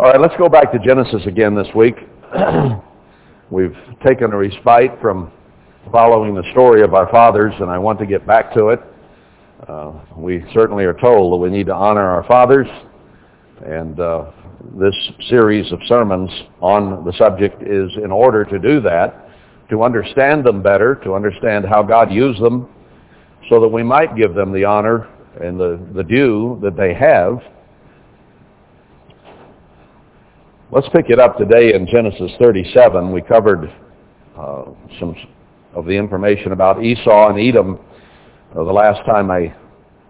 All right, let's go back to Genesis again this week. We've taken a respite from following the story of our fathers, and I want to get back to it. Uh, we certainly are told that we need to honor our fathers, and uh, this series of sermons on the subject is in order to do that, to understand them better, to understand how God used them, so that we might give them the honor and the, the due that they have Let's pick it up today in Genesis 37. We covered uh, some of the information about Esau and Edom uh, the last time I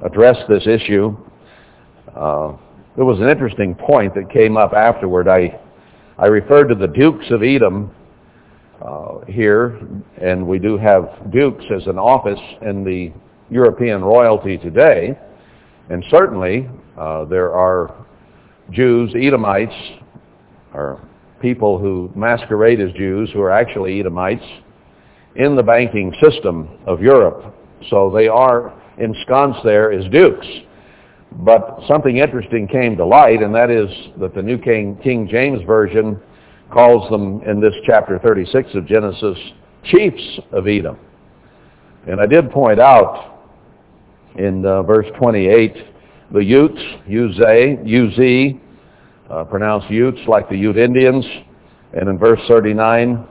addressed this issue. Uh, there was an interesting point that came up afterward. I, I referred to the Dukes of Edom uh, here, and we do have dukes as an office in the European royalty today. And certainly uh, there are Jews, Edomites, are people who masquerade as Jews who are actually Edomites in the banking system of Europe. So they are ensconced there as dukes. But something interesting came to light, and that is that the New King, King James Version calls them in this chapter 36 of Genesis chiefs of Edom. And I did point out in uh, verse 28 the Utes, Uzay, Uz, uh, pronounced Utes like the Ute Indians. And in verse 39,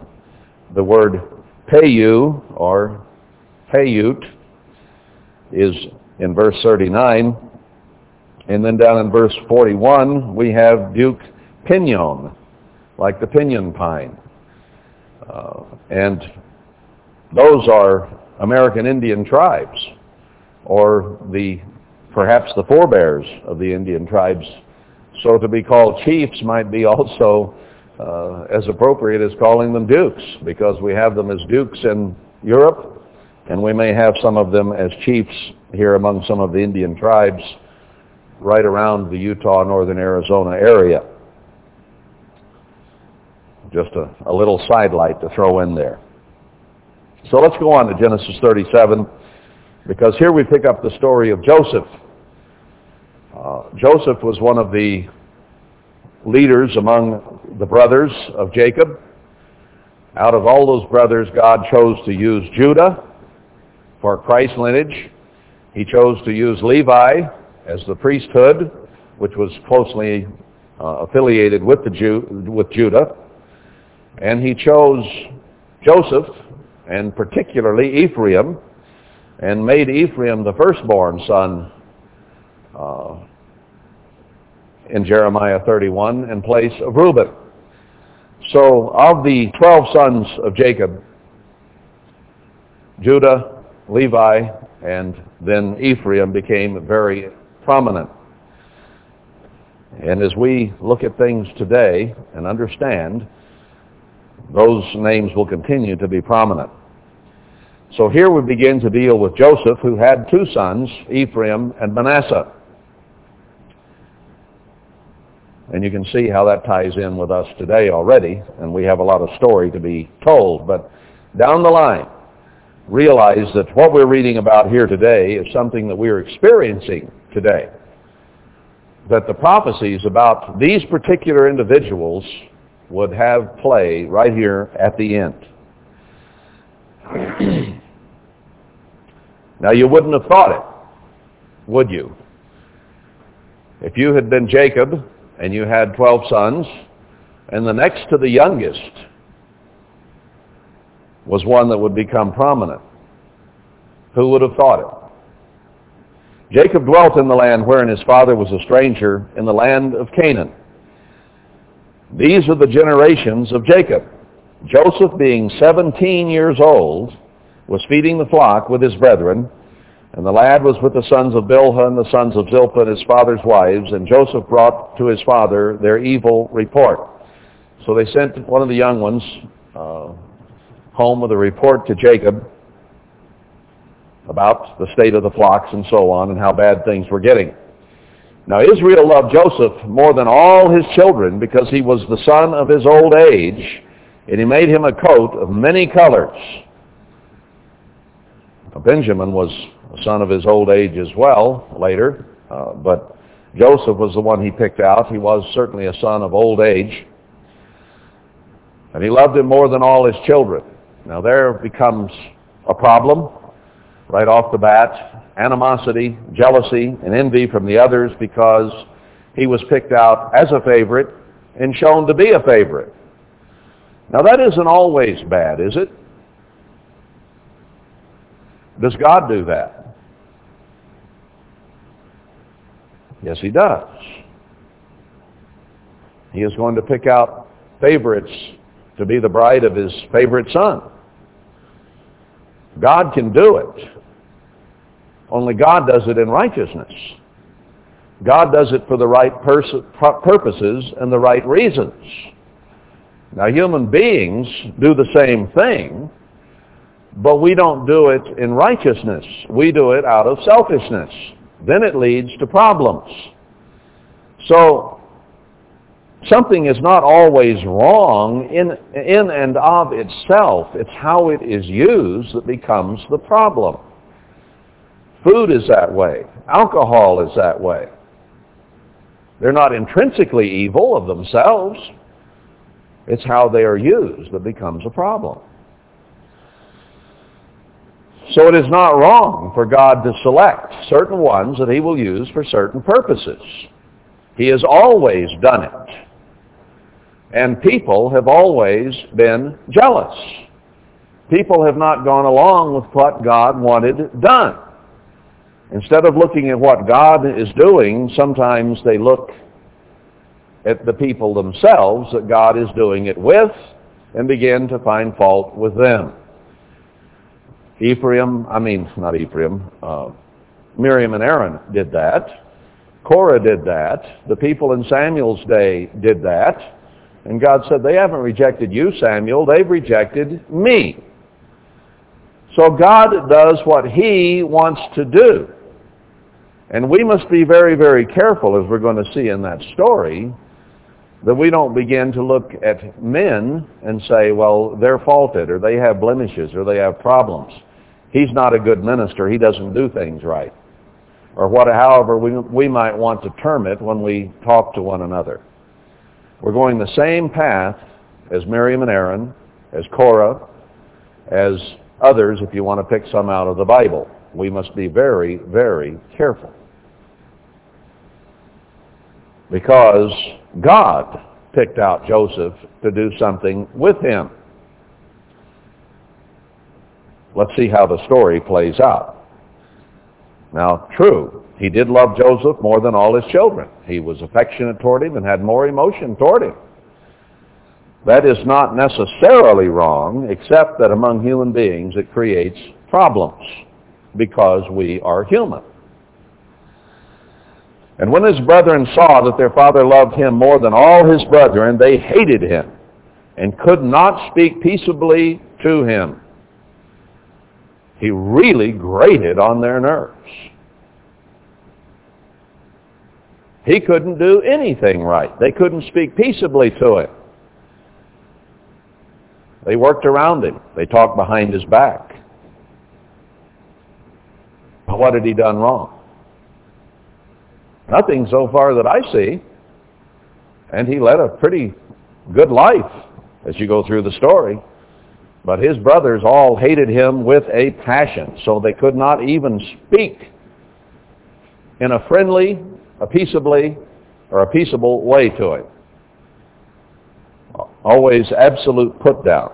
the word Payu or Payut is in verse 39. And then down in verse 41, we have Duke Pinion, like the pinion pine. Uh, and those are American Indian tribes, or the perhaps the forebears of the Indian tribes so to be called chiefs might be also uh, as appropriate as calling them dukes, because we have them as dukes in Europe, and we may have some of them as chiefs here among some of the Indian tribes right around the Utah, northern Arizona area. Just a, a little sidelight to throw in there. So let's go on to Genesis 37, because here we pick up the story of Joseph. Uh, Joseph was one of the leaders among the brothers of Jacob. Out of all those brothers, God chose to use Judah for Christ's lineage. He chose to use Levi as the priesthood, which was closely uh, affiliated with, the with Judah. And he chose Joseph, and particularly Ephraim, and made Ephraim the firstborn son uh, in Jeremiah 31 in place of Reuben. So of the 12 sons of Jacob, Judah, Levi, and then Ephraim became very prominent. And as we look at things today and understand, those names will continue to be prominent. So here we begin to deal with Joseph, who had two sons, Ephraim and Manasseh. And you can see how that ties in with us today already, and we have a lot of story to be told. But down the line, realize that what we're reading about here today is something that we're experiencing today. That the prophecies about these particular individuals would have play right here at the end. now you wouldn't have thought it, would you? If you had been Jacob and you had 12 sons, and the next to the youngest was one that would become prominent. Who would have thought it? Jacob dwelt in the land wherein his father was a stranger, in the land of Canaan. These are the generations of Jacob. Joseph, being 17 years old, was feeding the flock with his brethren, and the lad was with the sons of Bilhah and the sons of Zilpah, his father's wives, and Joseph brought to his father their evil report. So they sent one of the young ones uh, home with a report to Jacob about the state of the flocks and so on and how bad things were getting. Now Israel loved Joseph more than all his children because he was the son of his old age, and he made him a coat of many colors. Benjamin was a son of his old age as well later, uh, but Joseph was the one he picked out. He was certainly a son of old age. And he loved him more than all his children. Now there becomes a problem right off the bat. Animosity, jealousy, and envy from the others because he was picked out as a favorite and shown to be a favorite. Now that isn't always bad, is it? Does God do that? Yes, he does. He is going to pick out favorites to be the bride of his favorite son. God can do it. Only God does it in righteousness. God does it for the right pers- purposes and the right reasons. Now human beings do the same thing, but we don't do it in righteousness. We do it out of selfishness. Then it leads to problems. So something is not always wrong in, in and of itself. It's how it is used that becomes the problem. Food is that way. Alcohol is that way. They're not intrinsically evil of themselves. It's how they are used that becomes a problem. So it is not wrong for God to select certain ones that he will use for certain purposes. He has always done it. And people have always been jealous. People have not gone along with what God wanted done. Instead of looking at what God is doing, sometimes they look at the people themselves that God is doing it with and begin to find fault with them. Ephraim, I mean, not Ephraim, uh, Miriam and Aaron did that. Korah did that. The people in Samuel's day did that. And God said, they haven't rejected you, Samuel. They've rejected me. So God does what he wants to do. And we must be very, very careful, as we're going to see in that story, that we don't begin to look at men and say, well, they're faulted, or they have blemishes, or they have problems. He's not a good minister. He doesn't do things right. Or what, however we, we might want to term it when we talk to one another. We're going the same path as Miriam and Aaron, as Korah, as others, if you want to pick some out of the Bible. We must be very, very careful. Because God picked out Joseph to do something with him. Let's see how the story plays out. Now, true, he did love Joseph more than all his children. He was affectionate toward him and had more emotion toward him. That is not necessarily wrong, except that among human beings it creates problems because we are human. And when his brethren saw that their father loved him more than all his brethren, they hated him and could not speak peaceably to him. He really grated on their nerves. He couldn't do anything right. They couldn't speak peaceably to him. They worked around him. They talked behind his back. But what had he done wrong? Nothing so far that I see. And he led a pretty good life as you go through the story. But his brothers all hated him with a passion, so they could not even speak in a friendly, a peaceably, or a peaceable way to him. Always absolute put down.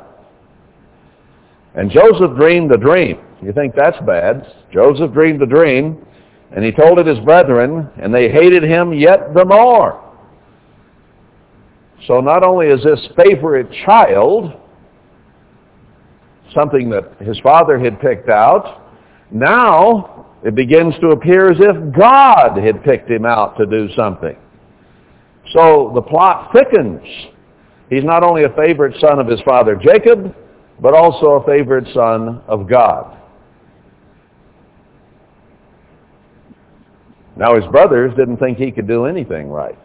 And Joseph dreamed a dream. You think that's bad. Joseph dreamed a dream and he told it his brethren, and they hated him yet the more. So not only is this favorite child something that his father had picked out, now it begins to appear as if God had picked him out to do something. So the plot thickens. He's not only a favorite son of his father Jacob, but also a favorite son of God. Now his brothers didn't think he could do anything right.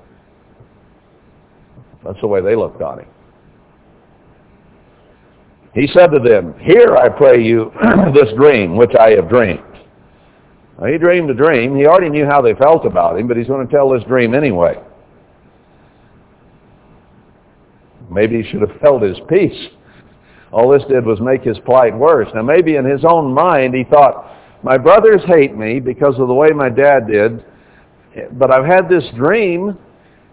That's the way they looked on him. He said to them, Hear, I pray you, this dream which I have dreamed. Well, he dreamed a dream. He already knew how they felt about him, but he's going to tell this dream anyway. Maybe he should have held his peace. All this did was make his plight worse. Now maybe in his own mind he thought, my brothers hate me because of the way my dad did, but I've had this dream,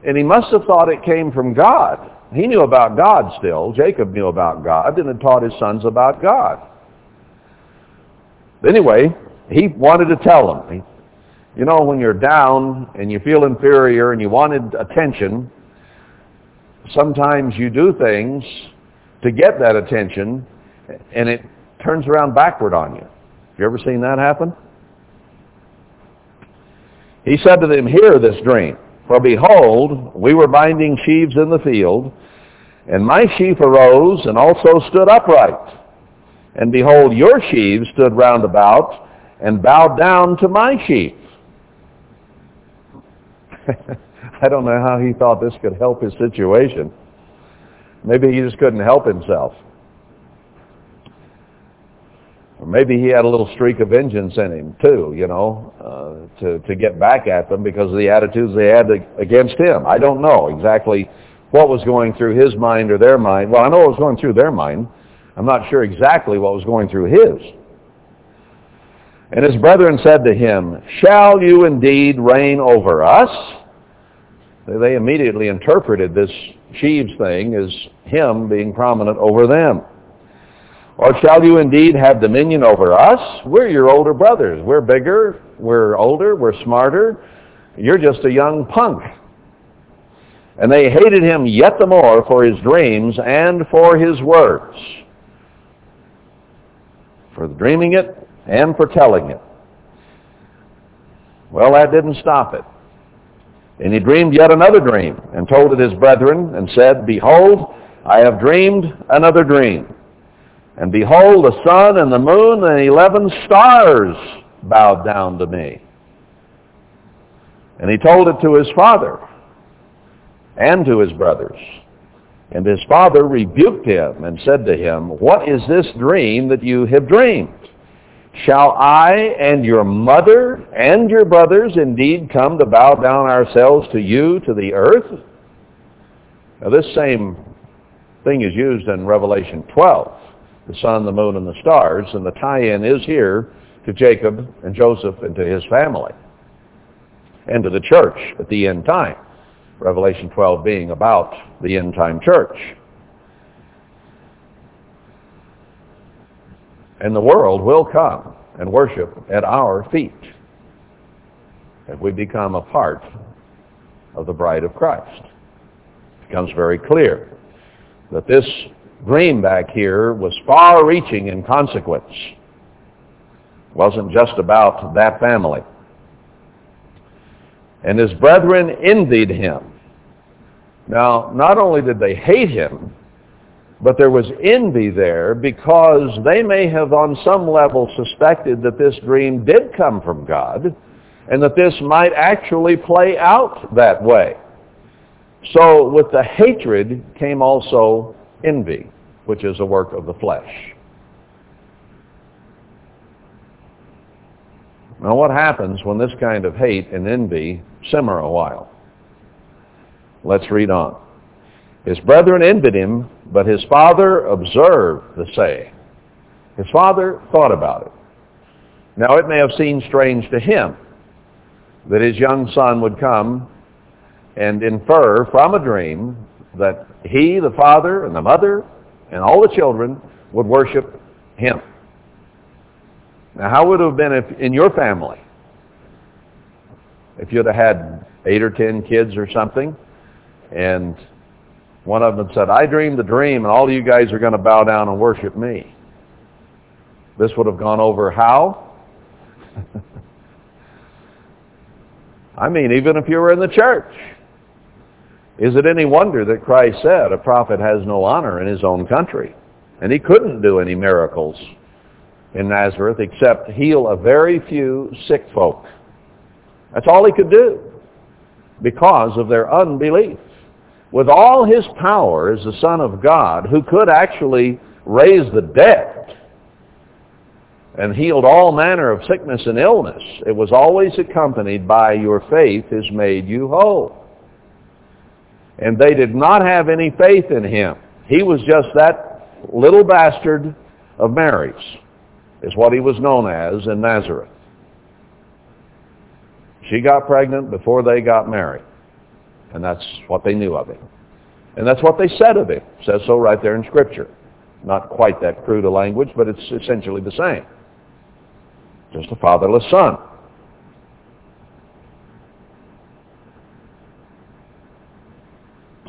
and he must have thought it came from God. He knew about God still. Jacob knew about God and had taught his sons about God. Anyway, he wanted to tell them. You know, when you're down and you feel inferior and you wanted attention, sometimes you do things to get that attention and it turns around backward on you. Have you ever seen that happen? He said to them, Hear this dream. For behold, we were binding sheaves in the field, and my sheaf arose and also stood upright. And behold, your sheaves stood round about and bowed down to my sheaf. I don't know how he thought this could help his situation. Maybe he just couldn't help himself. Or maybe he had a little streak of vengeance in him too, you know, uh, to, to get back at them because of the attitudes they had against him. I don't know exactly what was going through his mind or their mind. Well, I know what was going through their mind. I'm not sure exactly what was going through his. And his brethren said to him, Shall you indeed reign over us? They immediately interpreted this sheaves thing as him being prominent over them. Or shall you indeed have dominion over us? We're your older brothers. We're bigger, we're older, we're smarter. You're just a young punk. And they hated him yet the more for his dreams and for his words. For dreaming it and for telling it. Well, that didn't stop it. And he dreamed yet another dream and told it his brethren and said, Behold, I have dreamed another dream. And behold, the sun and the moon and eleven stars bowed down to me. And he told it to his father and to his brothers. And his father rebuked him and said to him, What is this dream that you have dreamed? Shall I and your mother and your brothers indeed come to bow down ourselves to you, to the earth? Now this same thing is used in Revelation 12 the sun, the moon, and the stars, and the tie-in is here to Jacob and Joseph and to his family and to the church at the end time. Revelation 12 being about the end time church. And the world will come and worship at our feet if we become a part of the bride of Christ. It becomes very clear that this dream back here was far-reaching in consequence. It wasn't just about that family. And his brethren envied him. Now, not only did they hate him, but there was envy there because they may have on some level suspected that this dream did come from God and that this might actually play out that way. So with the hatred came also envy, which is a work of the flesh. Now what happens when this kind of hate and envy simmer a while? Let's read on. His brethren envied him, but his father observed the saying. His father thought about it. Now it may have seemed strange to him that his young son would come and infer from a dream that he, the father, and the mother, and all the children would worship him. Now, how would it have been if in your family, if you'd have had eight or ten kids or something, and one of them said, I dreamed the dream, and all of you guys are going to bow down and worship me. This would have gone over how? I mean, even if you were in the church. Is it any wonder that Christ said a prophet has no honor in his own country? And he couldn't do any miracles in Nazareth except heal a very few sick folk. That's all he could do because of their unbelief. With all his power as the Son of God, who could actually raise the dead, and healed all manner of sickness and illness, it was always accompanied by your faith has made you whole. And they did not have any faith in him. He was just that little bastard of Mary's, is what he was known as in Nazareth. She got pregnant before they got married. And that's what they knew of him. And that's what they said of him. It says so right there in Scripture. Not quite that crude a language, but it's essentially the same. Just a fatherless son.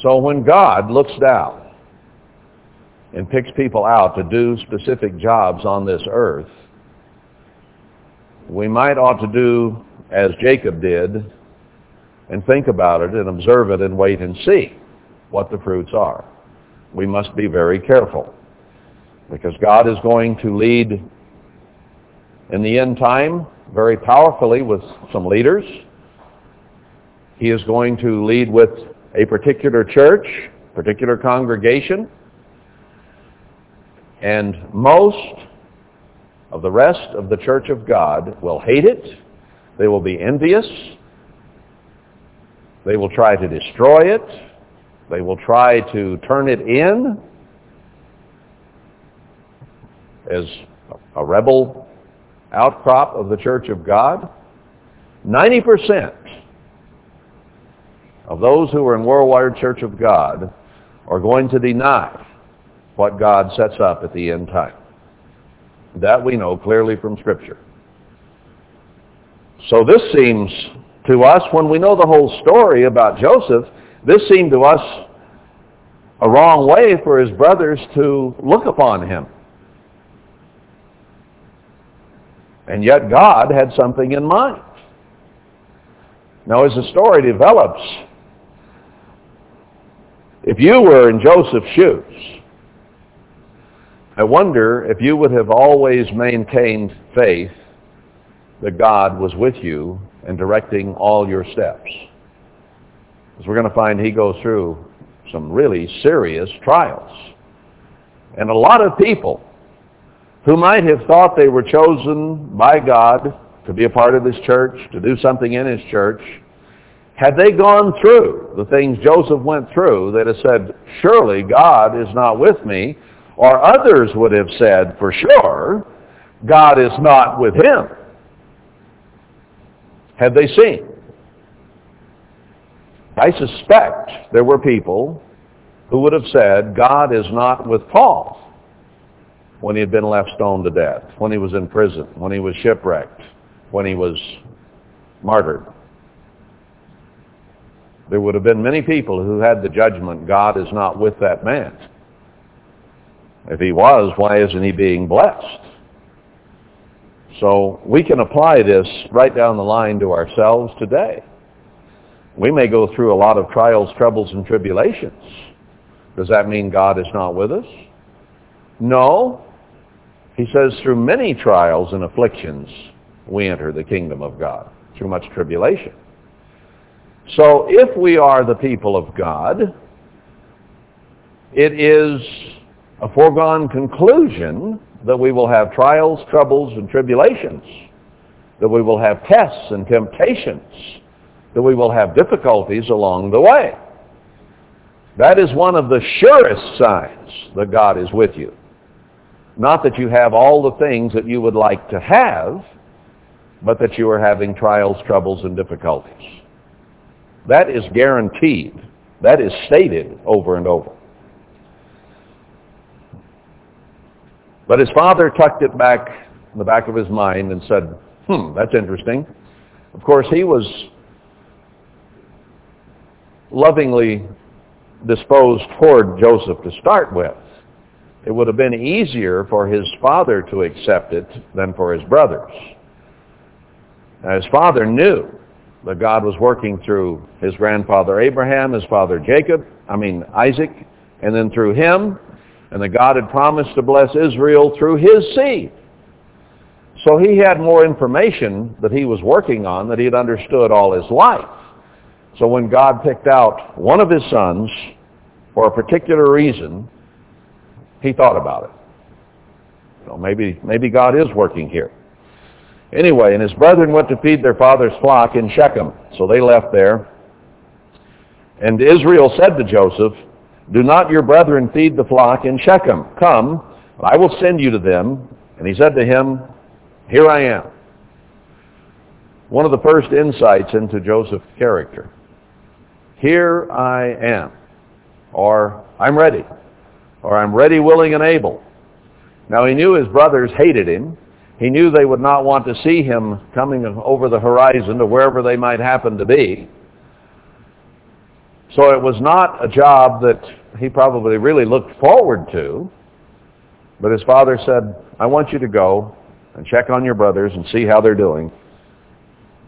So when God looks down and picks people out to do specific jobs on this earth, we might ought to do as Jacob did and think about it and observe it and wait and see what the fruits are. We must be very careful because God is going to lead in the end time very powerfully with some leaders. He is going to lead with a particular church, particular congregation, and most of the rest of the church of God will hate it. They will be envious. They will try to destroy it. They will try to turn it in as a rebel outcrop of the church of God. 90% of those who are in worldwide church of God are going to deny what God sets up at the end time. That we know clearly from Scripture. So this seems to us, when we know the whole story about Joseph, this seemed to us a wrong way for his brothers to look upon him. And yet God had something in mind. Now as the story develops, if you were in Joseph's shoes, I wonder if you would have always maintained faith that God was with you and directing all your steps. As we're going to find, he goes through some really serious trials. And a lot of people who might have thought they were chosen by God to be a part of his church, to do something in his church, had they gone through the things Joseph went through, they'd have said, surely God is not with me. Or others would have said, for sure, God is not with him. Had they seen? I suspect there were people who would have said, God is not with Paul when he had been left stoned to death, when he was in prison, when he was shipwrecked, when he was martyred. There would have been many people who had the judgment, God is not with that man. If he was, why isn't he being blessed? So we can apply this right down the line to ourselves today. We may go through a lot of trials, troubles, and tribulations. Does that mean God is not with us? No. He says through many trials and afflictions we enter the kingdom of God, through much tribulation. So if we are the people of God, it is a foregone conclusion that we will have trials, troubles, and tribulations, that we will have tests and temptations, that we will have difficulties along the way. That is one of the surest signs that God is with you. Not that you have all the things that you would like to have, but that you are having trials, troubles, and difficulties. That is guaranteed. That is stated over and over. But his father tucked it back in the back of his mind and said, hmm, that's interesting. Of course, he was lovingly disposed toward Joseph to start with. It would have been easier for his father to accept it than for his brothers. Now, his father knew that God was working through his grandfather Abraham, his father Jacob, I mean Isaac, and then through him, and that God had promised to bless Israel through his seed. So he had more information that he was working on that he had understood all his life. So when God picked out one of his sons for a particular reason, he thought about it. So maybe, maybe God is working here. Anyway, and his brethren went to feed their father's flock in Shechem. So they left there. And Israel said to Joseph, Do not your brethren feed the flock in Shechem. Come, I will send you to them. And he said to him, Here I am. One of the first insights into Joseph's character. Here I am. Or I'm ready. Or I'm ready, willing, and able. Now he knew his brothers hated him. He knew they would not want to see him coming over the horizon to wherever they might happen to be. So it was not a job that he probably really looked forward to. But his father said, I want you to go and check on your brothers and see how they're doing.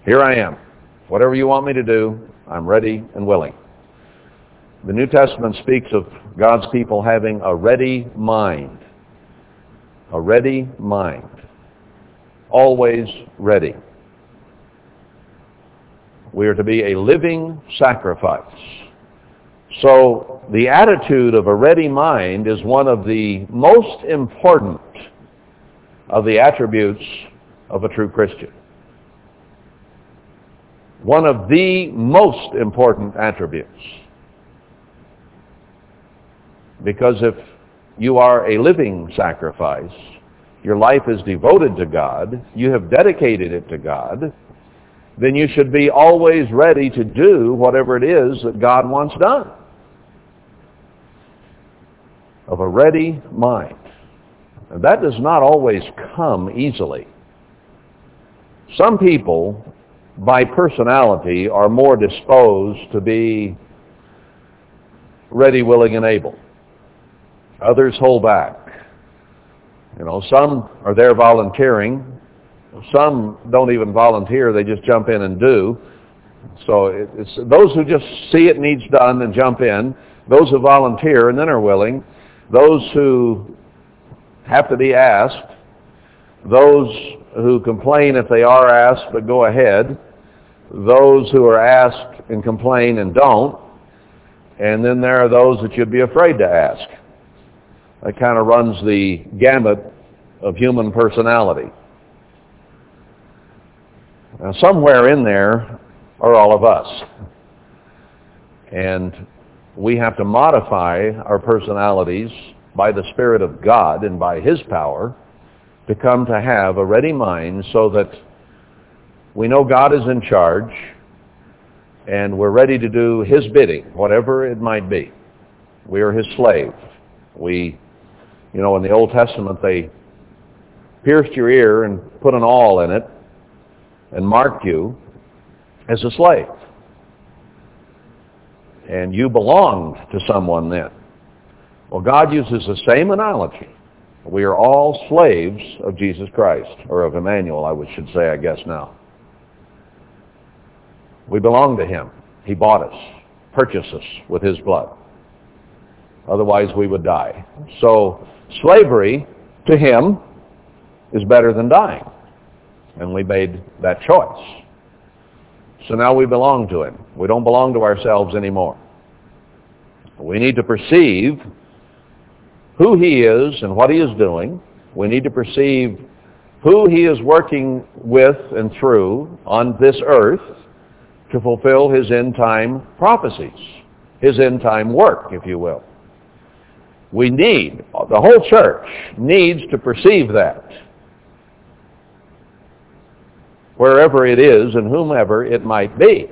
Here I am. Whatever you want me to do, I'm ready and willing. The New Testament speaks of God's people having a ready mind. A ready mind. Always ready. We are to be a living sacrifice. So the attitude of a ready mind is one of the most important of the attributes of a true Christian. One of the most important attributes. Because if you are a living sacrifice, your life is devoted to God, you have dedicated it to God, then you should be always ready to do whatever it is that God wants done. Of a ready mind. And that does not always come easily. Some people, by personality, are more disposed to be ready, willing, and able. Others hold back. You know, some are there volunteering. Some don't even volunteer. They just jump in and do. So it's those who just see it needs done and jump in. Those who volunteer and then are willing. Those who have to be asked. Those who complain if they are asked but go ahead. Those who are asked and complain and don't. And then there are those that you'd be afraid to ask. That kind of runs the gamut of human personality. Now, somewhere in there are all of us. And we have to modify our personalities by the Spirit of God and by His power to come to have a ready mind so that we know God is in charge and we're ready to do His bidding, whatever it might be. We are His slave. We you know, in the Old Testament, they pierced your ear and put an awl in it and marked you as a slave. And you belonged to someone then. Well, God uses the same analogy. We are all slaves of Jesus Christ, or of Emmanuel, I should say, I guess now. We belong to him. He bought us, purchased us with his blood. Otherwise we would die. So slavery to him is better than dying. And we made that choice. So now we belong to him. We don't belong to ourselves anymore. We need to perceive who he is and what he is doing. We need to perceive who he is working with and through on this earth to fulfill his end time prophecies, his end time work, if you will. We need, the whole church needs to perceive that. Wherever it is and whomever it might be.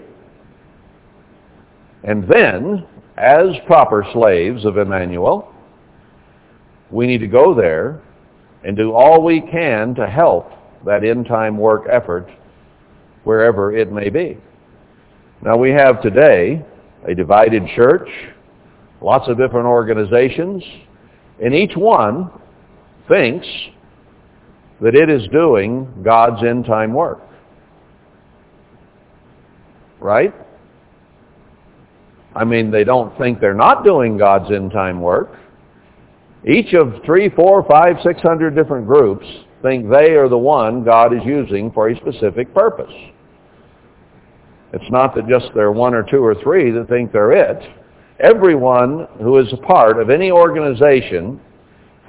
And then, as proper slaves of Emmanuel, we need to go there and do all we can to help that end-time work effort wherever it may be. Now we have today a divided church, lots of different organizations, and each one thinks that it is doing God's end time work. Right? I mean, they don't think they're not doing God's end time work. Each of three, four, five, six hundred different groups think they are the one God is using for a specific purpose. It's not that just there are one or two or three that think they're it everyone who is a part of any organization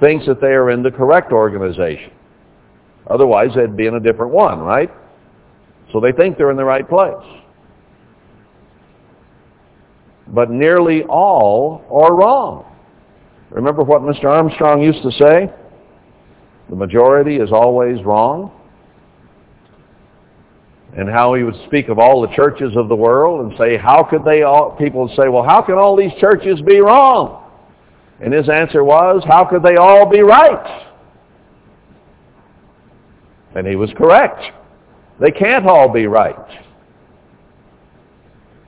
thinks that they are in the correct organization. Otherwise, they'd be in a different one, right? So they think they're in the right place. But nearly all are wrong. Remember what Mr. Armstrong used to say? The majority is always wrong. And how he would speak of all the churches of the world and say, how could they all, people would say, well, how can all these churches be wrong? And his answer was, how could they all be right? And he was correct. They can't all be right.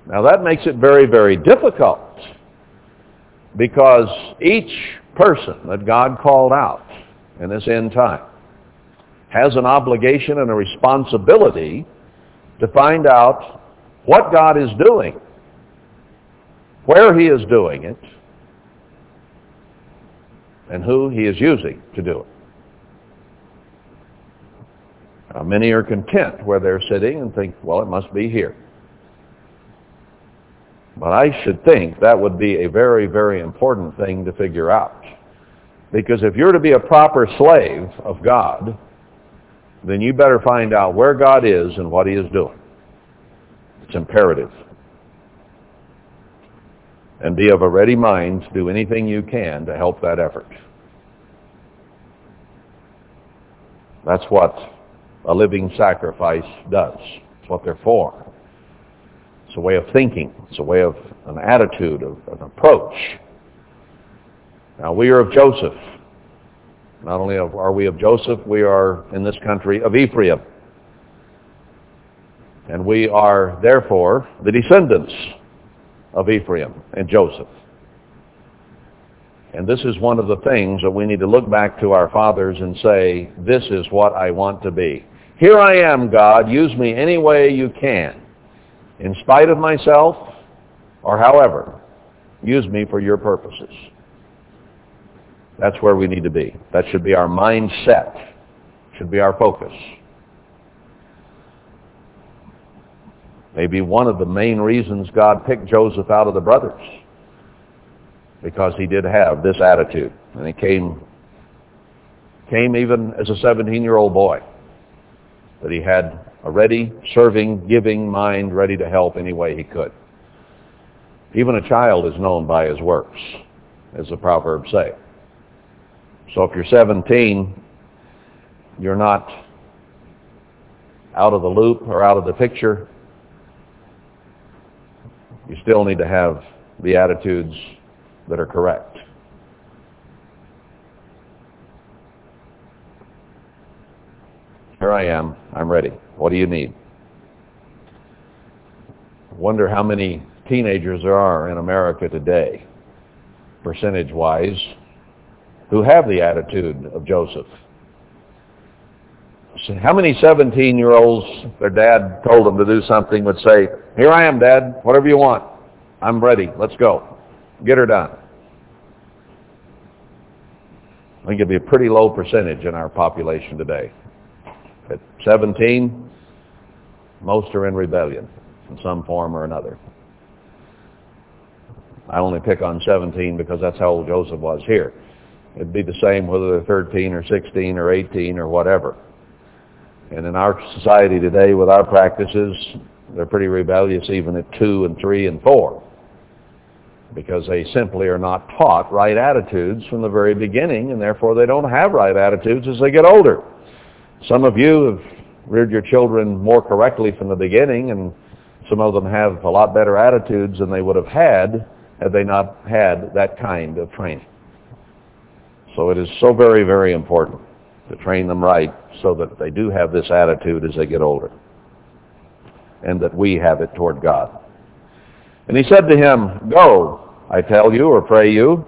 Now that makes it very, very difficult because each person that God called out in this end time has an obligation and a responsibility to find out what God is doing, where he is doing it, and who he is using to do it. Now, many are content where they're sitting and think, well, it must be here. But I should think that would be a very, very important thing to figure out. Because if you're to be a proper slave of God, then you better find out where God is and what he is doing. It's imperative. And be of a ready mind to do anything you can to help that effort. That's what a living sacrifice does. It's what they're for. It's a way of thinking. It's a way of an attitude, of an approach. Now we are of Joseph. Not only are we of Joseph, we are in this country of Ephraim. And we are therefore the descendants of Ephraim and Joseph. And this is one of the things that we need to look back to our fathers and say, this is what I want to be. Here I am, God. Use me any way you can. In spite of myself, or however, use me for your purposes. That's where we need to be. That should be our mindset. Should be our focus. Maybe one of the main reasons God picked Joseph out of the brothers because he did have this attitude. And he came, came even as a 17-year-old boy, that he had a ready, serving, giving mind ready to help any way he could. Even a child is known by his works, as the Proverbs say. So if you're 17, you're not out of the loop or out of the picture. You still need to have the attitudes that are correct. Here I am. I'm ready. What do you need? Wonder how many teenagers there are in America today, percentage-wise, who have the attitude of Joseph. So how many 17-year-olds, their dad told them to do something, would say, here I am, Dad, whatever you want. I'm ready. Let's go. Get her done. I think it'd be a pretty low percentage in our population today. At 17, most are in rebellion in some form or another. I only pick on 17 because that's how old Joseph was here. It'd be the same whether they're 13 or 16 or 18 or whatever. And in our society today with our practices, they're pretty rebellious even at 2 and 3 and 4 because they simply are not taught right attitudes from the very beginning, and therefore they don't have right attitudes as they get older. Some of you have reared your children more correctly from the beginning, and some of them have a lot better attitudes than they would have had had they not had that kind of training. So it is so very, very important to train them right so that they do have this attitude as they get older and that we have it toward God. And he said to him, Go, I tell you, or pray you,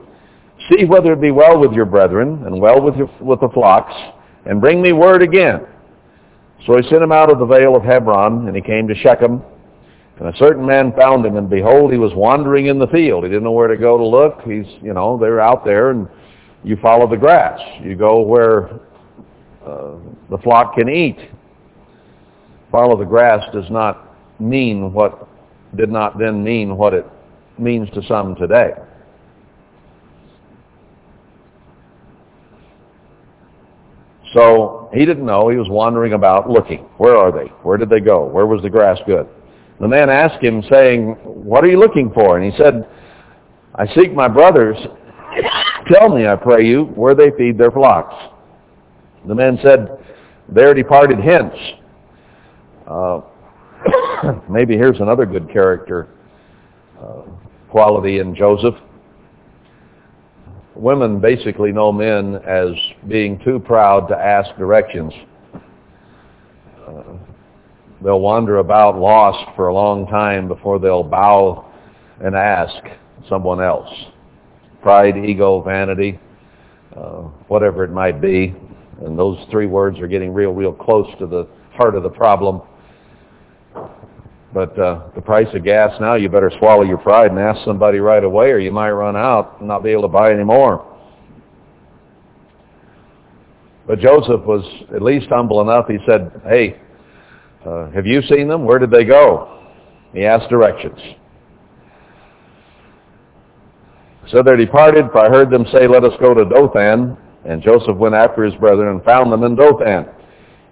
see whether it be well with your brethren, and well with, your, with the flocks, and bring me word again. So he sent him out of the vale of Hebron, and he came to Shechem. And a certain man found him, and behold, he was wandering in the field. He didn't know where to go to look. He's, you know, they're out there, and you follow the grass. You go where uh, the flock can eat. Follow the grass does not mean what did not then mean what it means to some today. So he didn't know. He was wandering about looking. Where are they? Where did they go? Where was the grass good? The man asked him, saying, What are you looking for? And he said, I seek my brothers. Tell me, I pray you, where they feed their flocks. The man said, They're departed hence. Uh, maybe here's another good character uh, quality in Joseph. Women basically know men as being too proud to ask directions. Uh, they'll wander about lost for a long time before they'll bow and ask someone else. Pride, ego, vanity, uh, whatever it might be. And those three words are getting real, real close to the heart of the problem. But uh, the price of gas now, you better swallow your pride and ask somebody right away or you might run out and not be able to buy any more. But Joseph was at least humble enough. He said, hey, uh, have you seen them? Where did they go? He asked directions. So they departed, for I heard them say, Let us go to Dothan. And Joseph went after his brethren and found them in Dothan.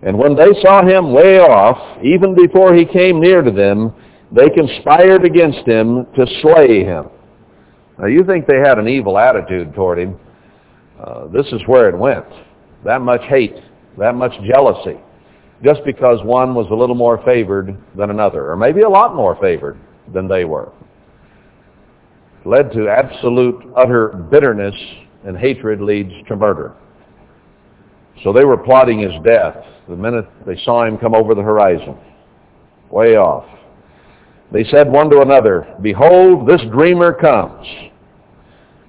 And when they saw him way off, even before he came near to them, they conspired against him to slay him. Now you think they had an evil attitude toward him. Uh, this is where it went. That much hate, that much jealousy, just because one was a little more favored than another, or maybe a lot more favored than they were. Led to absolute, utter bitterness and hatred leads to murder. So they were plotting his death the minute they saw him come over the horizon, way off. They said one to another, Behold, this dreamer comes.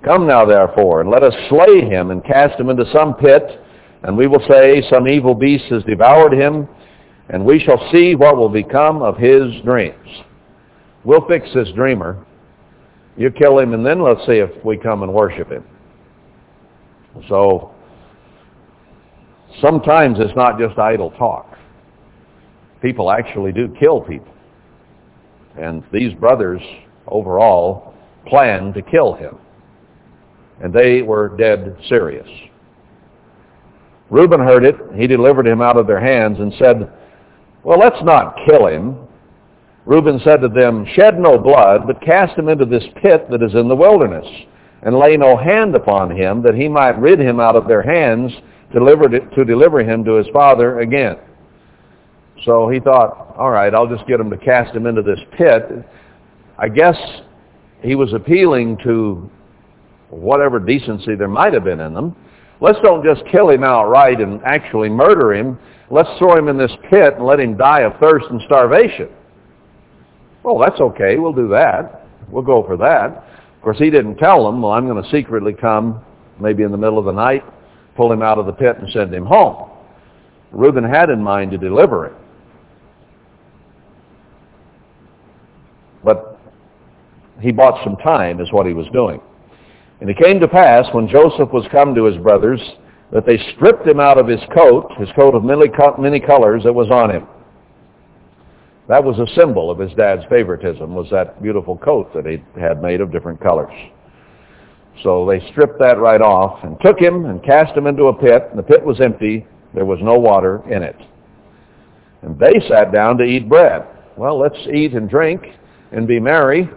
Come now, therefore, and let us slay him and cast him into some pit, and we will say, Some evil beast has devoured him, and we shall see what will become of his dreams. We'll fix this dreamer. You kill him, and then let's see if we come and worship him. So sometimes it's not just idle talk. People actually do kill people. And these brothers overall planned to kill him. And they were dead serious. Reuben heard it. He delivered him out of their hands and said, Well, let's not kill him. Reuben said to them, Shed no blood, but cast him into this pit that is in the wilderness and lay no hand upon him, that he might rid him out of their hands to deliver him to his father again. So he thought, all right, I'll just get him to cast him into this pit. I guess he was appealing to whatever decency there might have been in them. Let's don't just kill him outright and actually murder him. Let's throw him in this pit and let him die of thirst and starvation. Well, that's okay. We'll do that. We'll go for that. Of course, he didn't tell them, well, I'm going to secretly come, maybe in the middle of the night, pull him out of the pit and send him home. Reuben had in mind to deliver him. But he bought some time is what he was doing. And it came to pass when Joseph was come to his brothers that they stripped him out of his coat, his coat of many, many colors that was on him. That was a symbol of his dad's favoritism, was that beautiful coat that he had made of different colors. So they stripped that right off and took him and cast him into a pit. And the pit was empty. There was no water in it. And they sat down to eat bread. Well, let's eat and drink and be merry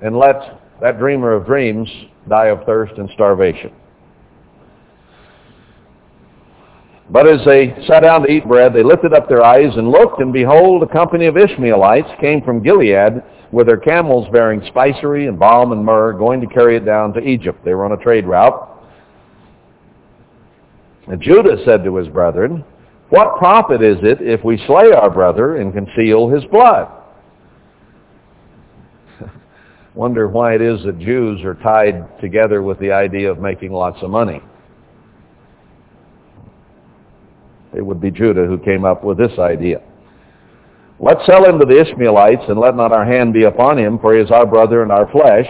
and let that dreamer of dreams die of thirst and starvation. But as they sat down to eat bread, they lifted up their eyes and looked, and behold, a company of Ishmaelites came from Gilead with their camels bearing spicery and balm and myrrh, going to carry it down to Egypt. They were on a trade route. And Judah said to his brethren, What profit is it if we slay our brother and conceal his blood? Wonder why it is that Jews are tied together with the idea of making lots of money. It would be Judah who came up with this idea. Let's sell him to the Ishmaelites, and let not our hand be upon him, for he is our brother and our flesh.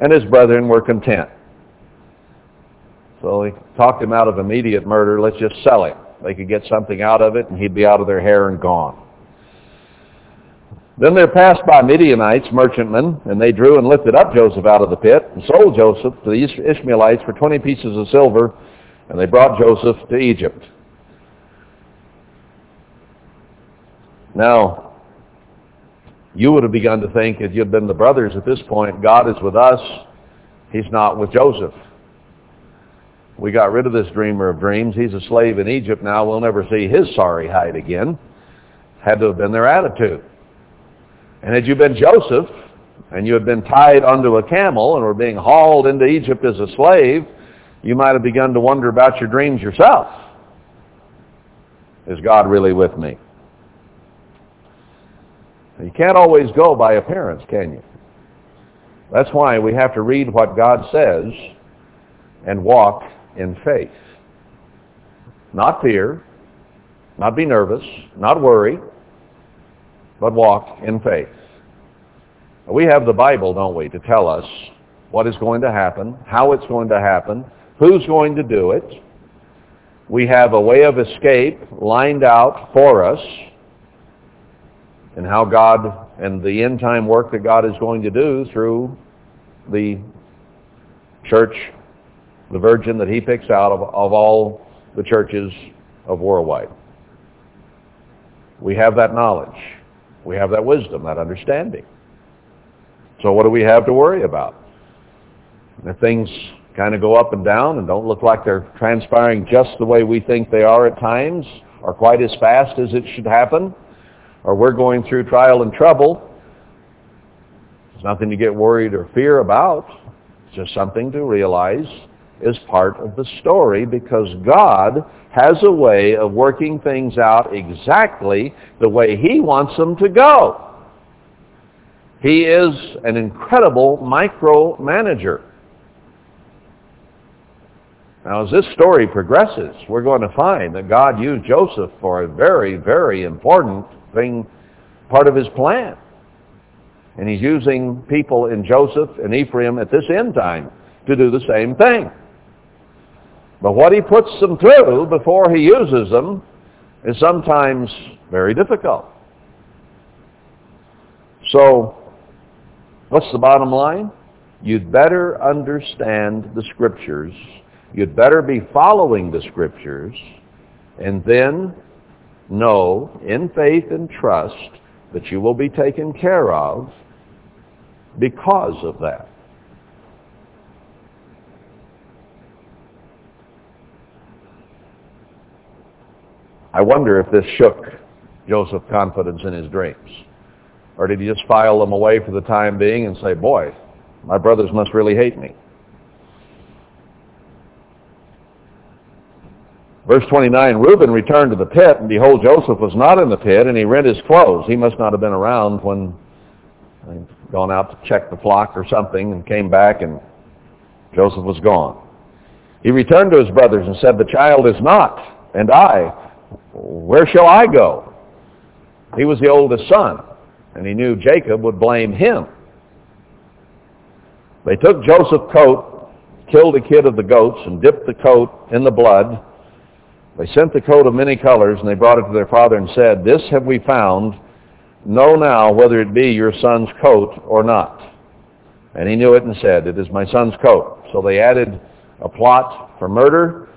And his brethren were content. So he talked him out of immediate murder. Let's just sell him. They could get something out of it, and he'd be out of their hair and gone. Then there passed by Midianites, merchantmen, and they drew and lifted up Joseph out of the pit, and sold Joseph to the Ishmaelites for twenty pieces of silver, and they brought Joseph to Egypt. Now, you would have begun to think, if you'd been the brothers at this point, God is with us. He's not with Joseph. We got rid of this dreamer of dreams. He's a slave in Egypt now. We'll never see his sorry hide again. Had to have been their attitude. And had you been Joseph, and you had been tied onto a camel and were being hauled into Egypt as a slave, you might have begun to wonder about your dreams yourself. Is God really with me? You can't always go by appearance, can you? That's why we have to read what God says and walk in faith. Not fear, not be nervous, not worry, but walk in faith. We have the Bible, don't we, to tell us what is going to happen, how it's going to happen, who's going to do it. We have a way of escape lined out for us and how God and the end time work that God is going to do through the church, the virgin that he picks out of, of all the churches of worldwide. We have that knowledge. We have that wisdom, that understanding. So what do we have to worry about? If things kind of go up and down and don't look like they're transpiring just the way we think they are at times, or quite as fast as it should happen, or we're going through trial and trouble, there's nothing to get worried or fear about. It's just something to realize is part of the story because God has a way of working things out exactly the way he wants them to go. He is an incredible micromanager. Now, as this story progresses, we're going to find that God used Joseph for a very, very important thing, part of his plan. And he's using people in Joseph and Ephraim at this end time to do the same thing. But what he puts them through before he uses them is sometimes very difficult. So, what's the bottom line? You'd better understand the Scriptures. You'd better be following the Scriptures. And then know in faith and trust that you will be taken care of because of that. I wonder if this shook Joseph's confidence in his dreams. Or did he just file them away for the time being and say, boy, my brothers must really hate me. Verse 29, Reuben returned to the pit, and behold, Joseph was not in the pit, and he rent his clothes. He must not have been around when he'd gone out to check the flock or something, and came back, and Joseph was gone. He returned to his brothers and said, The child is not, and I, where shall I go? He was the oldest son, and he knew Jacob would blame him. They took Joseph's coat, killed a kid of the goats, and dipped the coat in the blood. They sent the coat of many colors, and they brought it to their father and said, This have we found. Know now whether it be your son's coat or not. And he knew it and said, It is my son's coat. So they added a plot for murder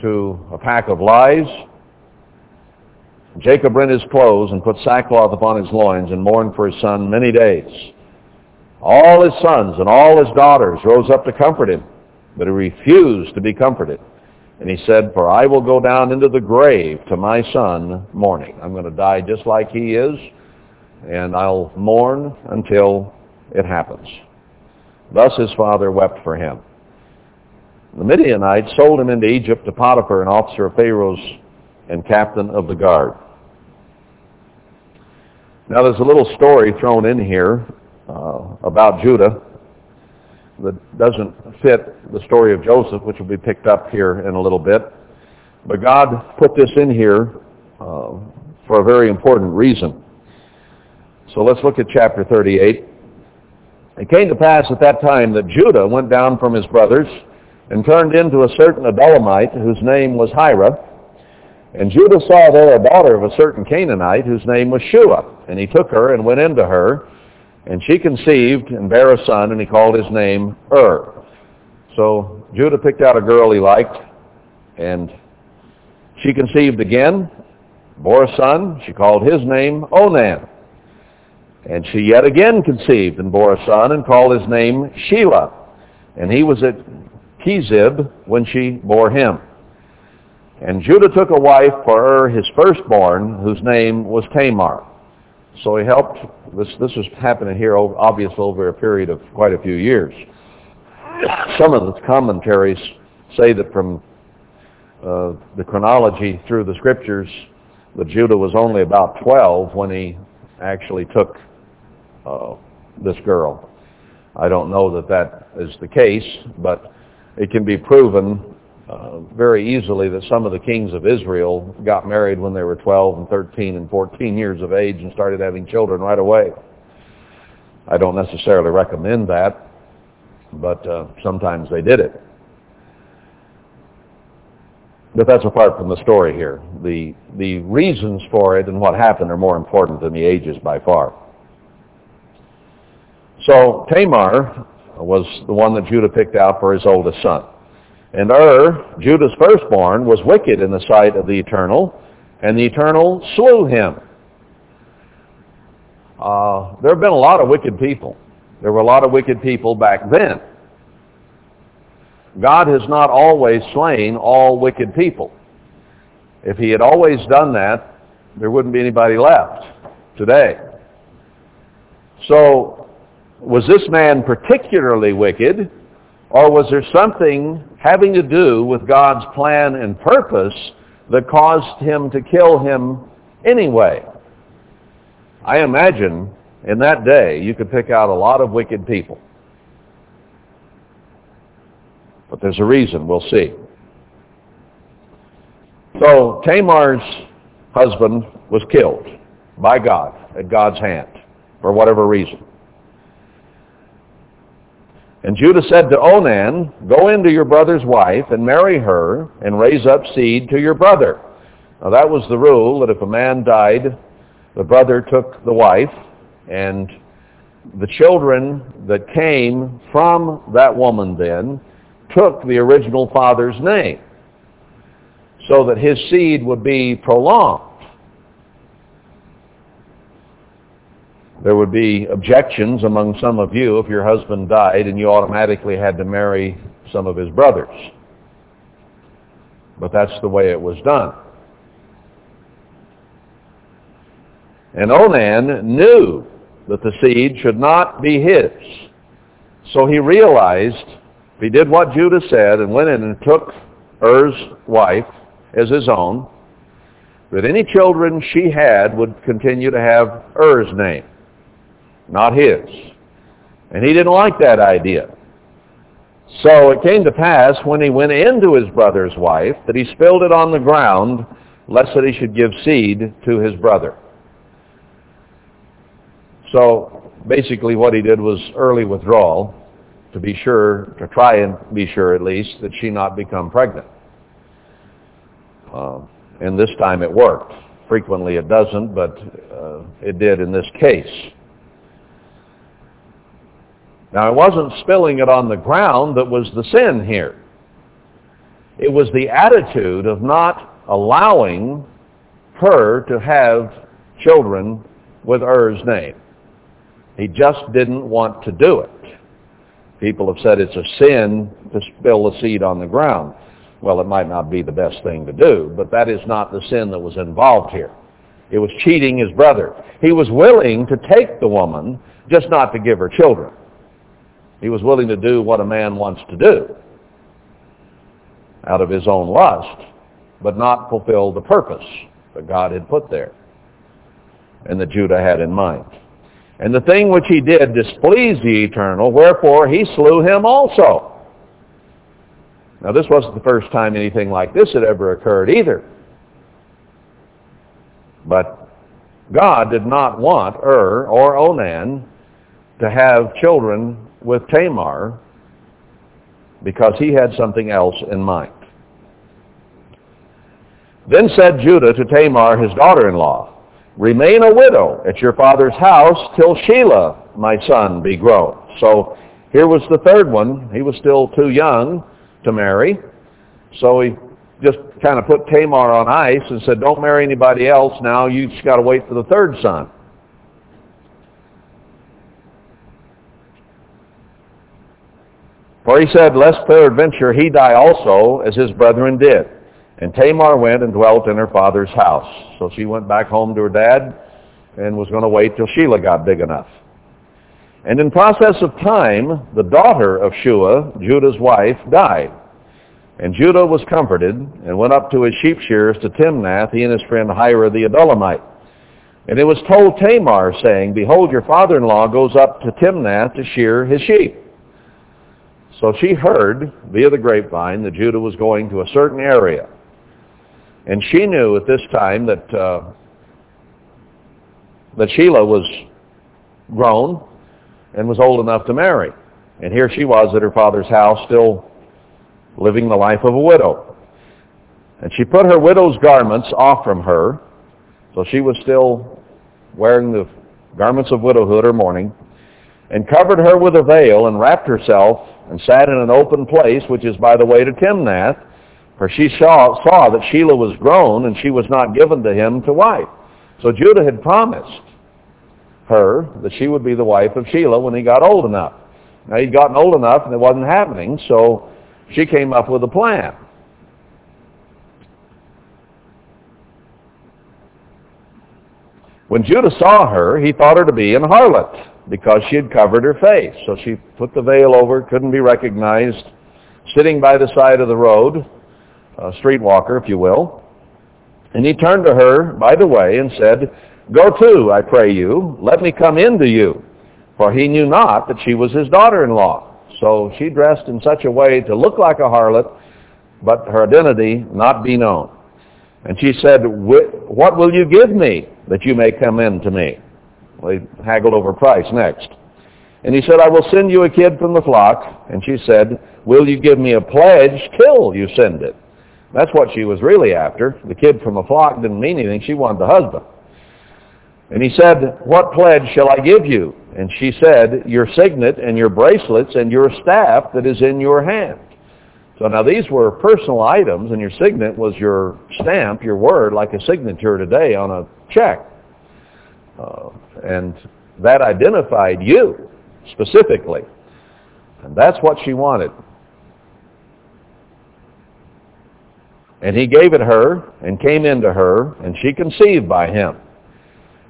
to a pack of lies. Jacob rent his clothes and put sackcloth upon his loins and mourned for his son many days. All his sons and all his daughters rose up to comfort him, but he refused to be comforted. And he said, For I will go down into the grave to my son mourning. I'm going to die just like he is, and I'll mourn until it happens. Thus his father wept for him. The Midianites sold him into Egypt to Potiphar, an officer of Pharaoh's and captain of the guard. Now there's a little story thrown in here uh, about Judah that doesn't fit the story of Joseph, which will be picked up here in a little bit. But God put this in here uh, for a very important reason. So let's look at chapter 38. It came to pass at that time that Judah went down from his brothers and turned into a certain Adullamite whose name was Hira. And Judah saw there a daughter of a certain Canaanite whose name was Shua. And he took her and went into her. And she conceived and bare a son, and he called his name Ur. So Judah picked out a girl he liked, and she conceived again, bore a son. She called his name Onan. And she yet again conceived and bore a son and called his name Shelah. And he was at Chezib when she bore him. And Judah took a wife for her, his firstborn, whose name was Tamar. So he helped, this, this was happening here obviously over a period of quite a few years. Some of the commentaries say that from uh, the chronology through the scriptures, that Judah was only about 12 when he actually took uh, this girl. I don't know that that is the case, but it can be proven uh, very easily that some of the kings of Israel got married when they were 12 and 13 and 14 years of age and started having children right away. I don't necessarily recommend that, but uh, sometimes they did it. But that's apart from the story here. The, the reasons for it and what happened are more important than the ages by far. So Tamar was the one that Judah picked out for his oldest son. And Ur, Judah's firstborn, was wicked in the sight of the Eternal, and the Eternal slew him. Uh, there have been a lot of wicked people. There were a lot of wicked people back then. God has not always slain all wicked people. If he had always done that, there wouldn't be anybody left today. So, was this man particularly wicked, or was there something having to do with God's plan and purpose that caused him to kill him anyway? I imagine in that day you could pick out a lot of wicked people. But there's a reason. We'll see. So Tamar's husband was killed by God at God's hand for whatever reason. And Judah said to Onan, Go into your brother's wife and marry her and raise up seed to your brother. Now that was the rule that if a man died, the brother took the wife and the children that came from that woman then took the original father's name so that his seed would be prolonged. There would be objections among some of you if your husband died and you automatically had to marry some of his brothers. But that's the way it was done. And Onan knew that the seed should not be his. So he realized he did what Judah said and went in and took Er's wife as his own, that any children she had would continue to have Er's name, not his. And he didn't like that idea. So it came to pass when he went into his brother's wife that he spilled it on the ground lest that he should give seed to his brother. So basically what he did was early withdrawal to be sure, to try and be sure at least, that she not become pregnant. Uh, and this time it worked. Frequently it doesn't, but uh, it did in this case. Now it wasn't spilling it on the ground that was the sin here. It was the attitude of not allowing her to have children with Er's name. He just didn't want to do it. People have said it's a sin to spill the seed on the ground. Well, it might not be the best thing to do, but that is not the sin that was involved here. It was cheating his brother. He was willing to take the woman, just not to give her children. He was willing to do what a man wants to do out of his own lust, but not fulfill the purpose that God had put there and that Judah had in mind. And the thing which he did displeased the Eternal, wherefore he slew him also. Now this wasn't the first time anything like this had ever occurred either. But God did not want Ur or Onan to have children with Tamar because he had something else in mind. Then said Judah to Tamar, his daughter-in-law, Remain a widow at your father's house till Shelah, my son, be grown. So here was the third one. He was still too young to marry. So he just kind of put Tamar on ice and said, don't marry anybody else now. You just got to wait for the third son. For he said, lest peradventure he die also, as his brethren did. And Tamar went and dwelt in her father's house. So she went back home to her dad and was going to wait till Shelah got big enough. And in process of time, the daughter of Shua, Judah's wife, died. And Judah was comforted and went up to his sheep shearers to Timnath, he and his friend Hira the Adullamite. And it was told Tamar, saying, Behold, your father-in-law goes up to Timnath to shear his sheep. So she heard via the grapevine that Judah was going to a certain area. And she knew at this time that, uh, that Shelah was grown and was old enough to marry. And here she was at her father's house still living the life of a widow. And she put her widow's garments off from her, so she was still wearing the garments of widowhood or mourning, and covered her with a veil and wrapped herself and sat in an open place, which is by the way to Timnath, for she saw, saw that Shelah was grown and she was not given to him to wife. So Judah had promised her that she would be the wife of Shelah when he got old enough. Now he'd gotten old enough and it wasn't happening, so she came up with a plan. When Judah saw her, he thought her to be an harlot because she had covered her face. So she put the veil over, couldn't be recognized, sitting by the side of the road, a streetwalker, if you will. And he turned to her by the way and said, Go to, I pray you, let me come in to you. For he knew not that she was his daughter-in-law. So she dressed in such a way to look like a harlot, but her identity not be known. And she said, What will you give me that you may come in to me? Well, they haggled over price next. And he said, I will send you a kid from the flock. And she said, Will you give me a pledge till you send it? That's what she was really after. The kid from the flock didn't mean anything. She wanted the husband. And he said, What pledge shall I give you? And she said, Your signet and your bracelets and your staff that is in your hand. So now these were personal items, and your signet was your stamp, your word, like a signature today on a check. Uh, and that identified you specifically. And that's what she wanted. And he gave it her and came into her, and she conceived by him.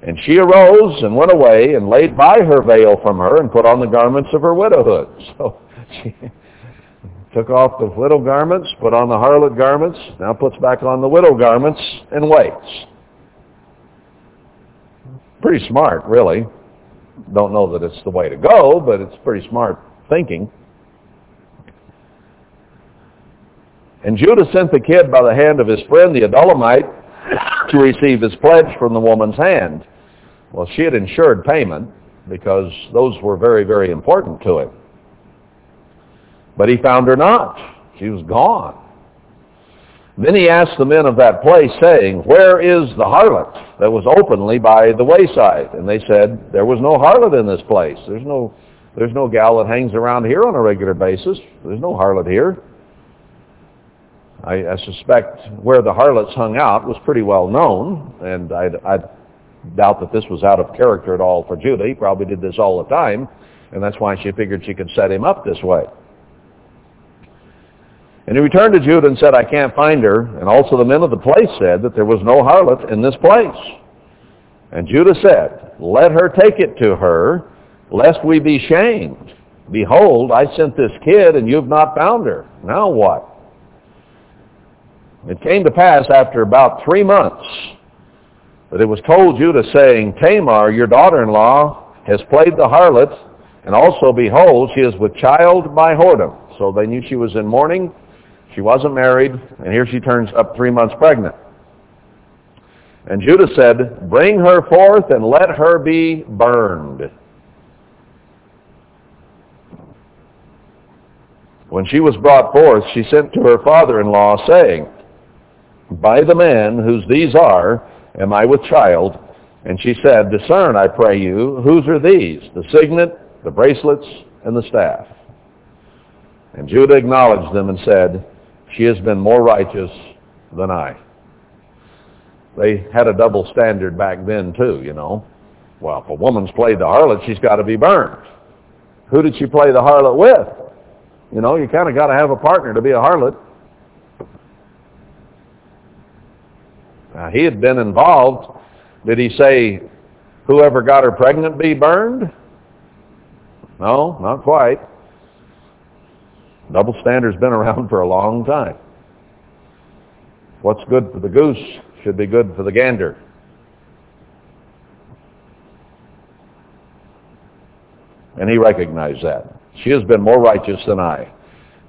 And she arose and went away and laid by her veil from her and put on the garments of her widowhood. So she took off the widow garments, put on the harlot garments, now puts back on the widow garments and waits. Pretty smart, really. Don't know that it's the way to go, but it's pretty smart thinking. And Judah sent the kid by the hand of his friend the Adullamite to receive his pledge from the woman's hand. Well, she had insured payment because those were very, very important to him. But he found her not. She was gone. Then he asked the men of that place, saying, Where is the harlot that was openly by the wayside? And they said, There was no harlot in this place. There's no, there's no gal that hangs around here on a regular basis. There's no harlot here. I, I suspect where the harlots hung out was pretty well known, and I, I doubt that this was out of character at all for Judah. He probably did this all the time, and that's why she figured she could set him up this way. And he returned to Judah and said, I can't find her. And also the men of the place said that there was no harlot in this place. And Judah said, Let her take it to her, lest we be shamed. Behold, I sent this kid, and you've not found her. Now what? It came to pass after about three months that it was told Judah, saying, Tamar, your daughter-in-law, has played the harlot, and also, behold, she is with child by whoredom. So they knew she was in mourning, she wasn't married, and here she turns up three months pregnant. And Judah said, Bring her forth and let her be burned. When she was brought forth, she sent to her father-in-law, saying, By the man whose these are, am I with child? And she said, Discern, I pray you, whose are these? The signet, the bracelets, and the staff. And Judah acknowledged them and said, she has been more righteous than I. They had a double standard back then too, you know. Well, if a woman's played the harlot, she's got to be burned. Who did she play the harlot with? You know, you kind of got to have a partner to be a harlot. Now, he had been involved. Did he say, whoever got her pregnant be burned? No, not quite. Double standard's been around for a long time. What's good for the goose should be good for the gander. And he recognized that. She has been more righteous than I,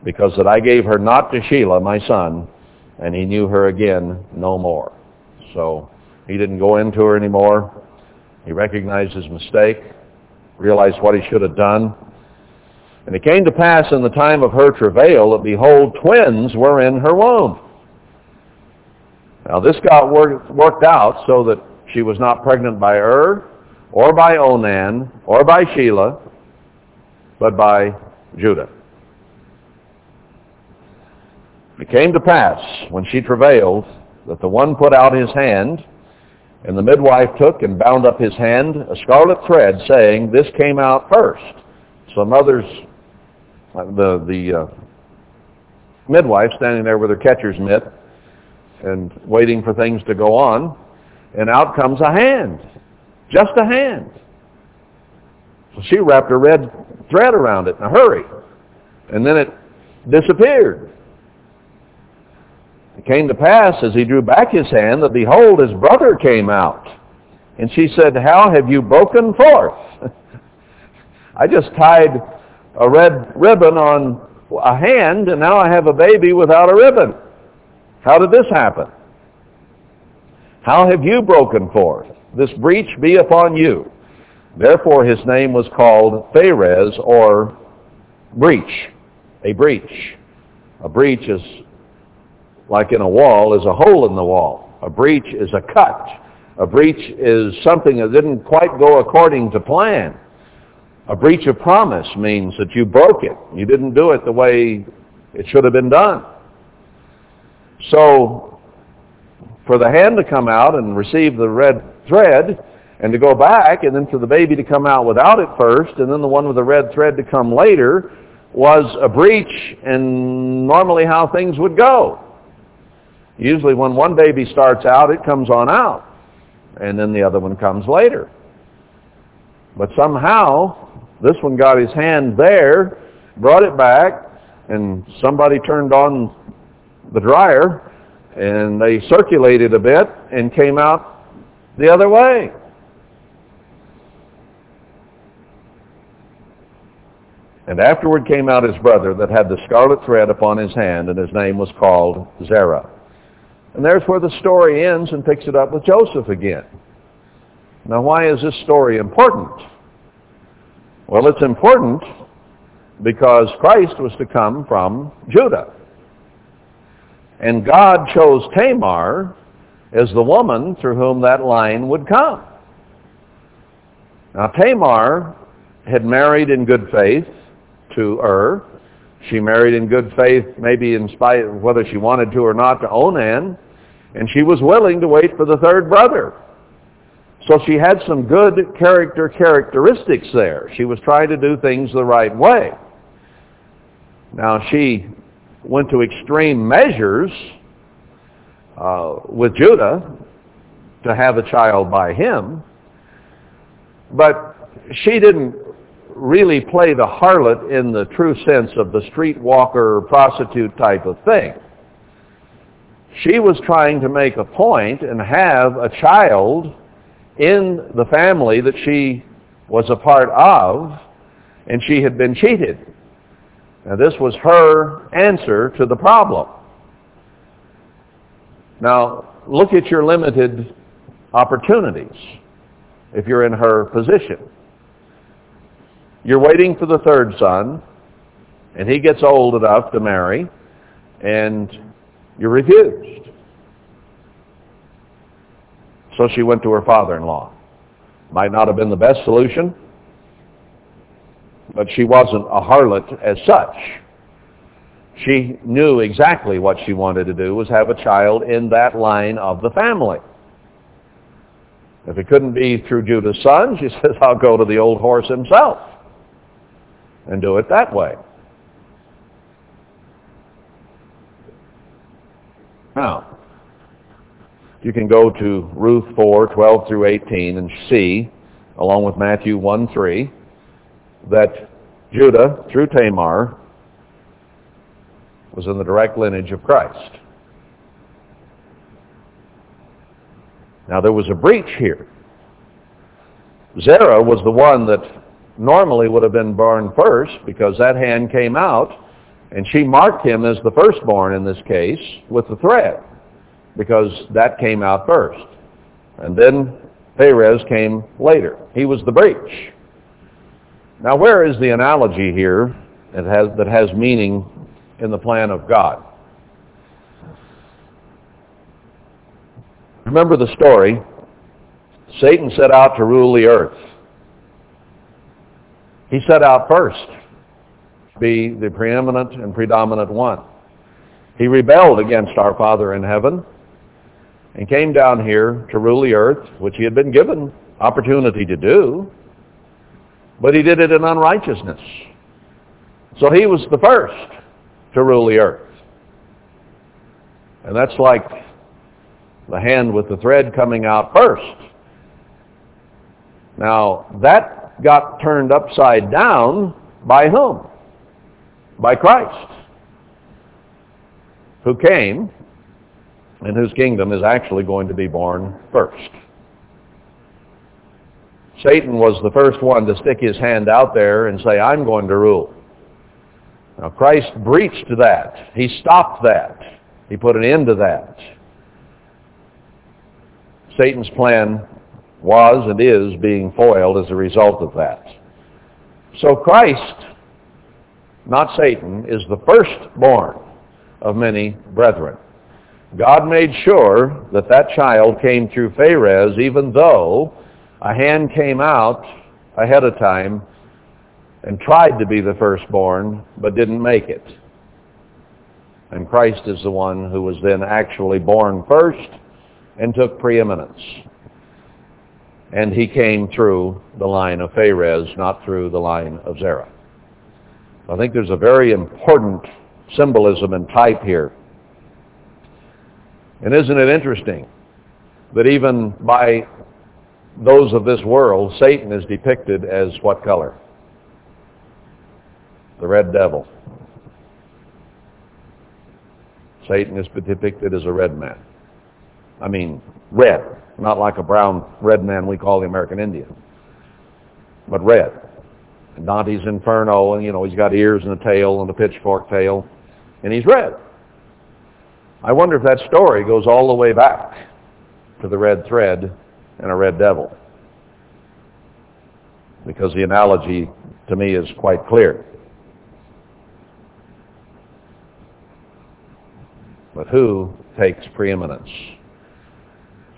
because that I gave her not to Shelah, my son, and he knew her again no more. So he didn't go into her anymore. He recognized his mistake, realized what he should have done. And it came to pass in the time of her travail that, behold, twins were in her womb. Now this got work, worked out so that she was not pregnant by Ur, or by Onan, or by Shelah, but by Judah. It came to pass, when she travailed, that the one put out his hand, and the midwife took and bound up his hand a scarlet thread, saying, This came out first. So others, uh, the, the uh, midwife standing there with her catcher's mitt and waiting for things to go on, and out comes a hand. Just a hand. So she wrapped a red thread around it in a hurry. And then it disappeared. Came to pass as he drew back his hand that behold, his brother came out. And she said, How have you broken forth? I just tied a red ribbon on a hand and now I have a baby without a ribbon. How did this happen? How have you broken forth? This breach be upon you. Therefore his name was called Pharez or breach, a breach. A breach is like in a wall, is a hole in the wall. A breach is a cut. A breach is something that didn't quite go according to plan. A breach of promise means that you broke it. You didn't do it the way it should have been done. So for the hand to come out and receive the red thread and to go back and then for the baby to come out without it first and then the one with the red thread to come later was a breach in normally how things would go. Usually when one baby starts out, it comes on out. And then the other one comes later. But somehow, this one got his hand there, brought it back, and somebody turned on the dryer, and they circulated a bit and came out the other way. And afterward came out his brother that had the scarlet thread upon his hand, and his name was called Zerah. And there's where the story ends and picks it up with Joseph again. Now why is this story important? Well, it's important because Christ was to come from Judah. And God chose Tamar as the woman through whom that line would come. Now Tamar had married in good faith to Ur. She married in good faith, maybe in spite of whether she wanted to or not, to Onan. And she was willing to wait for the third brother. So she had some good character characteristics there. She was trying to do things the right way. Now she went to extreme measures uh, with Judah to have a child by him, but she didn't really play the harlot in the true sense of the streetwalker prostitute type of thing. She was trying to make a point and have a child in the family that she was a part of, and she had been cheated. Now this was her answer to the problem. Now look at your limited opportunities if you're in her position. You're waiting for the third son, and he gets old enough to marry, and you're refused. So she went to her father-in-law. Might not have been the best solution, but she wasn't a harlot as such. she knew exactly what she wanted to do was have a child in that line of the family. If it couldn't be through Judah's son, she says, I'll go to the old horse himself and do it that way. Now, you can go to Ruth 4, 12 through 18 and see, along with Matthew 1, 3, that Judah, through Tamar, was in the direct lineage of Christ. Now there was a breach here. Zerah was the one that normally would have been born first because that hand came out and she marked him as the firstborn in this case with the thread because that came out first. And then Perez came later. He was the breach. Now where is the analogy here that has, that has meaning in the plan of God? Remember the story. Satan set out to rule the earth. He set out first be the preeminent and predominant one. He rebelled against our Father in heaven and came down here to rule the earth, which he had been given opportunity to do, but he did it in unrighteousness. So he was the first to rule the earth. And that's like the hand with the thread coming out first. Now, that got turned upside down by whom? By Christ, who came and whose kingdom is actually going to be born first. Satan was the first one to stick his hand out there and say, I'm going to rule. Now Christ breached that. He stopped that. He put an end to that. Satan's plan was and is being foiled as a result of that. So Christ, not Satan, is the firstborn of many brethren. God made sure that that child came through Pharez even though a hand came out ahead of time and tried to be the firstborn but didn't make it. And Christ is the one who was then actually born first and took preeminence. And he came through the line of Pharez, not through the line of Zerah. I think there's a very important symbolism and type here and isn't it interesting that even by those of this world, Satan is depicted as what color? The red devil. Satan is depicted as a red man. I mean, red. Not like a brown red man we call the American Indian. But red. Dante's Inferno, and you know, he's got ears and a tail and a pitchfork tail. And he's red. I wonder if that story goes all the way back to the red thread and a red devil. Because the analogy to me is quite clear. But who takes preeminence?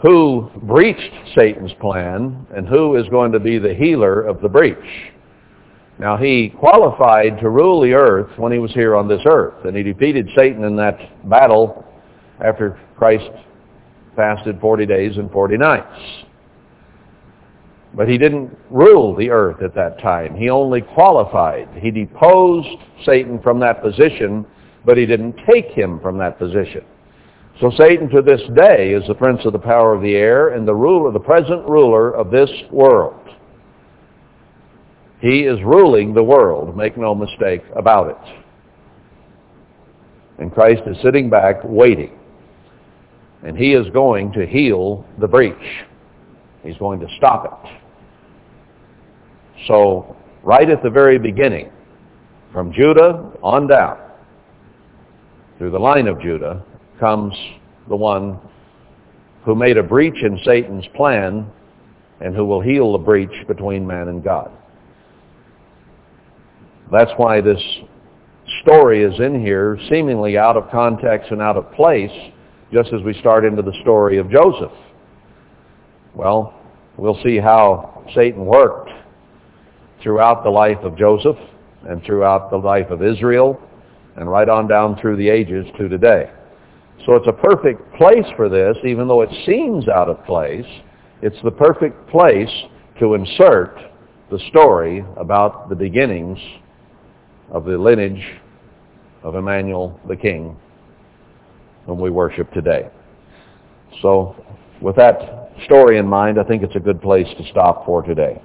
Who breached Satan's plan and who is going to be the healer of the breach? Now he qualified to rule the earth when he was here on this earth, and he defeated Satan in that battle after Christ fasted 40 days and 40 nights. But he didn't rule the earth at that time. He only qualified. He deposed Satan from that position, but he didn't take him from that position. So Satan to this day is the prince of the power of the air and the ruler, the present ruler of this world. He is ruling the world, make no mistake about it. And Christ is sitting back waiting and he is going to heal the breach. He's going to stop it. So right at the very beginning, from Judah on down, through the line of Judah, comes the one who made a breach in Satan's plan and who will heal the breach between man and God. That's why this story is in here, seemingly out of context and out of place, just as we start into the story of Joseph. Well, we'll see how Satan worked throughout the life of Joseph and throughout the life of Israel and right on down through the ages to today. So it's a perfect place for this, even though it seems out of place. It's the perfect place to insert the story about the beginnings of the lineage of Emmanuel the King, whom we worship today. So with that story in mind, I think it's a good place to stop for today.